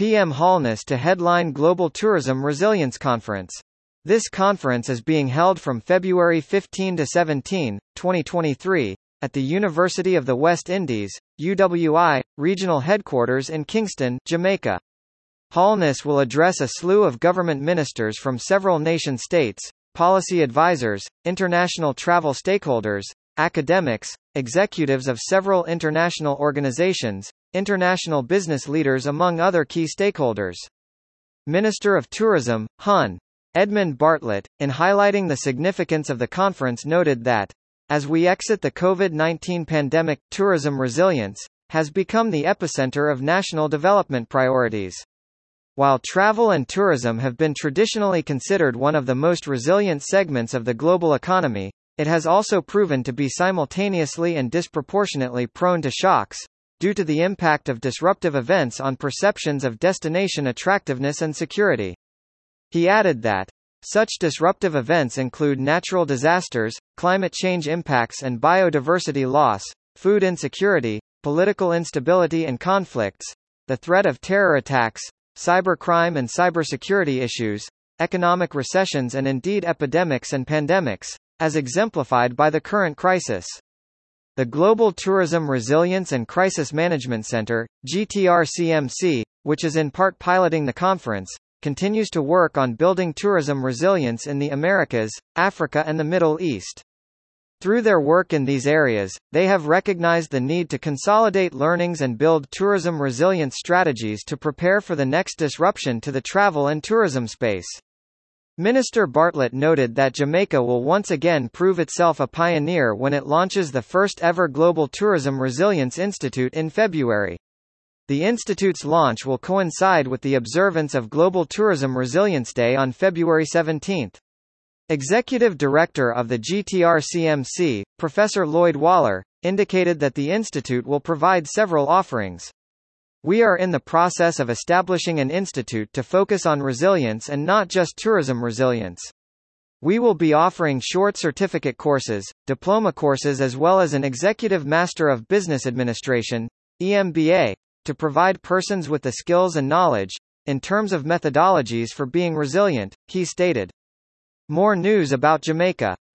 PM Holness to headline Global Tourism Resilience Conference. This conference is being held from February 15 to 17, 2023, at the University of the West Indies, UWI, regional headquarters in Kingston, Jamaica. Holness will address a slew of government ministers from several nation-states, policy advisors, international travel stakeholders, academics, executives of several international organizations, international business leaders among other key stakeholders. Minister of Tourism, Hun. Edmund Bartlett, in highlighting the significance of the conference noted that, as we exit the COVID-19 pandemic, tourism resilience, has become the epicenter of national development priorities. While travel and tourism have been traditionally considered one of the most resilient segments of the global economy, it has also proven to be simultaneously and disproportionately prone to shocks, due to the impact of disruptive events on perceptions of destination attractiveness and security. He added that, such disruptive events include natural disasters, climate change impacts and biodiversity loss, food insecurity, political instability and conflicts, the threat of terror attacks, cybercrime and cybersecurity issues, economic recessions and indeed epidemics and pandemics, as exemplified by the current crisis. The Global Tourism Resilience and Crisis Management Center, GTRCMC, which is in part piloting the conference, continues to work on building tourism resilience in the Americas, Africa and the Middle East. Through their work in these areas, they have recognized the need to consolidate learnings and build tourism resilience strategies to prepare for the next disruption to the travel and tourism space. Minister Bartlett noted that Jamaica will once again prove itself a pioneer when it launches the first ever Global Tourism Resilience Institute in February. The Institute's launch will coincide with the observance of Global Tourism Resilience Day on February 17. Executive Director of the GTRCMC, Professor Lloyd Waller, indicated that the Institute will provide several offerings. We are in the process of establishing an institute to focus on resilience and not just tourism resilience. We will be offering short certificate courses, diploma courses as well as an Executive Master of Business Administration, EMBA, to provide persons with the skills and knowledge, in terms of methodologies for being resilient, he stated. More news about Jamaica.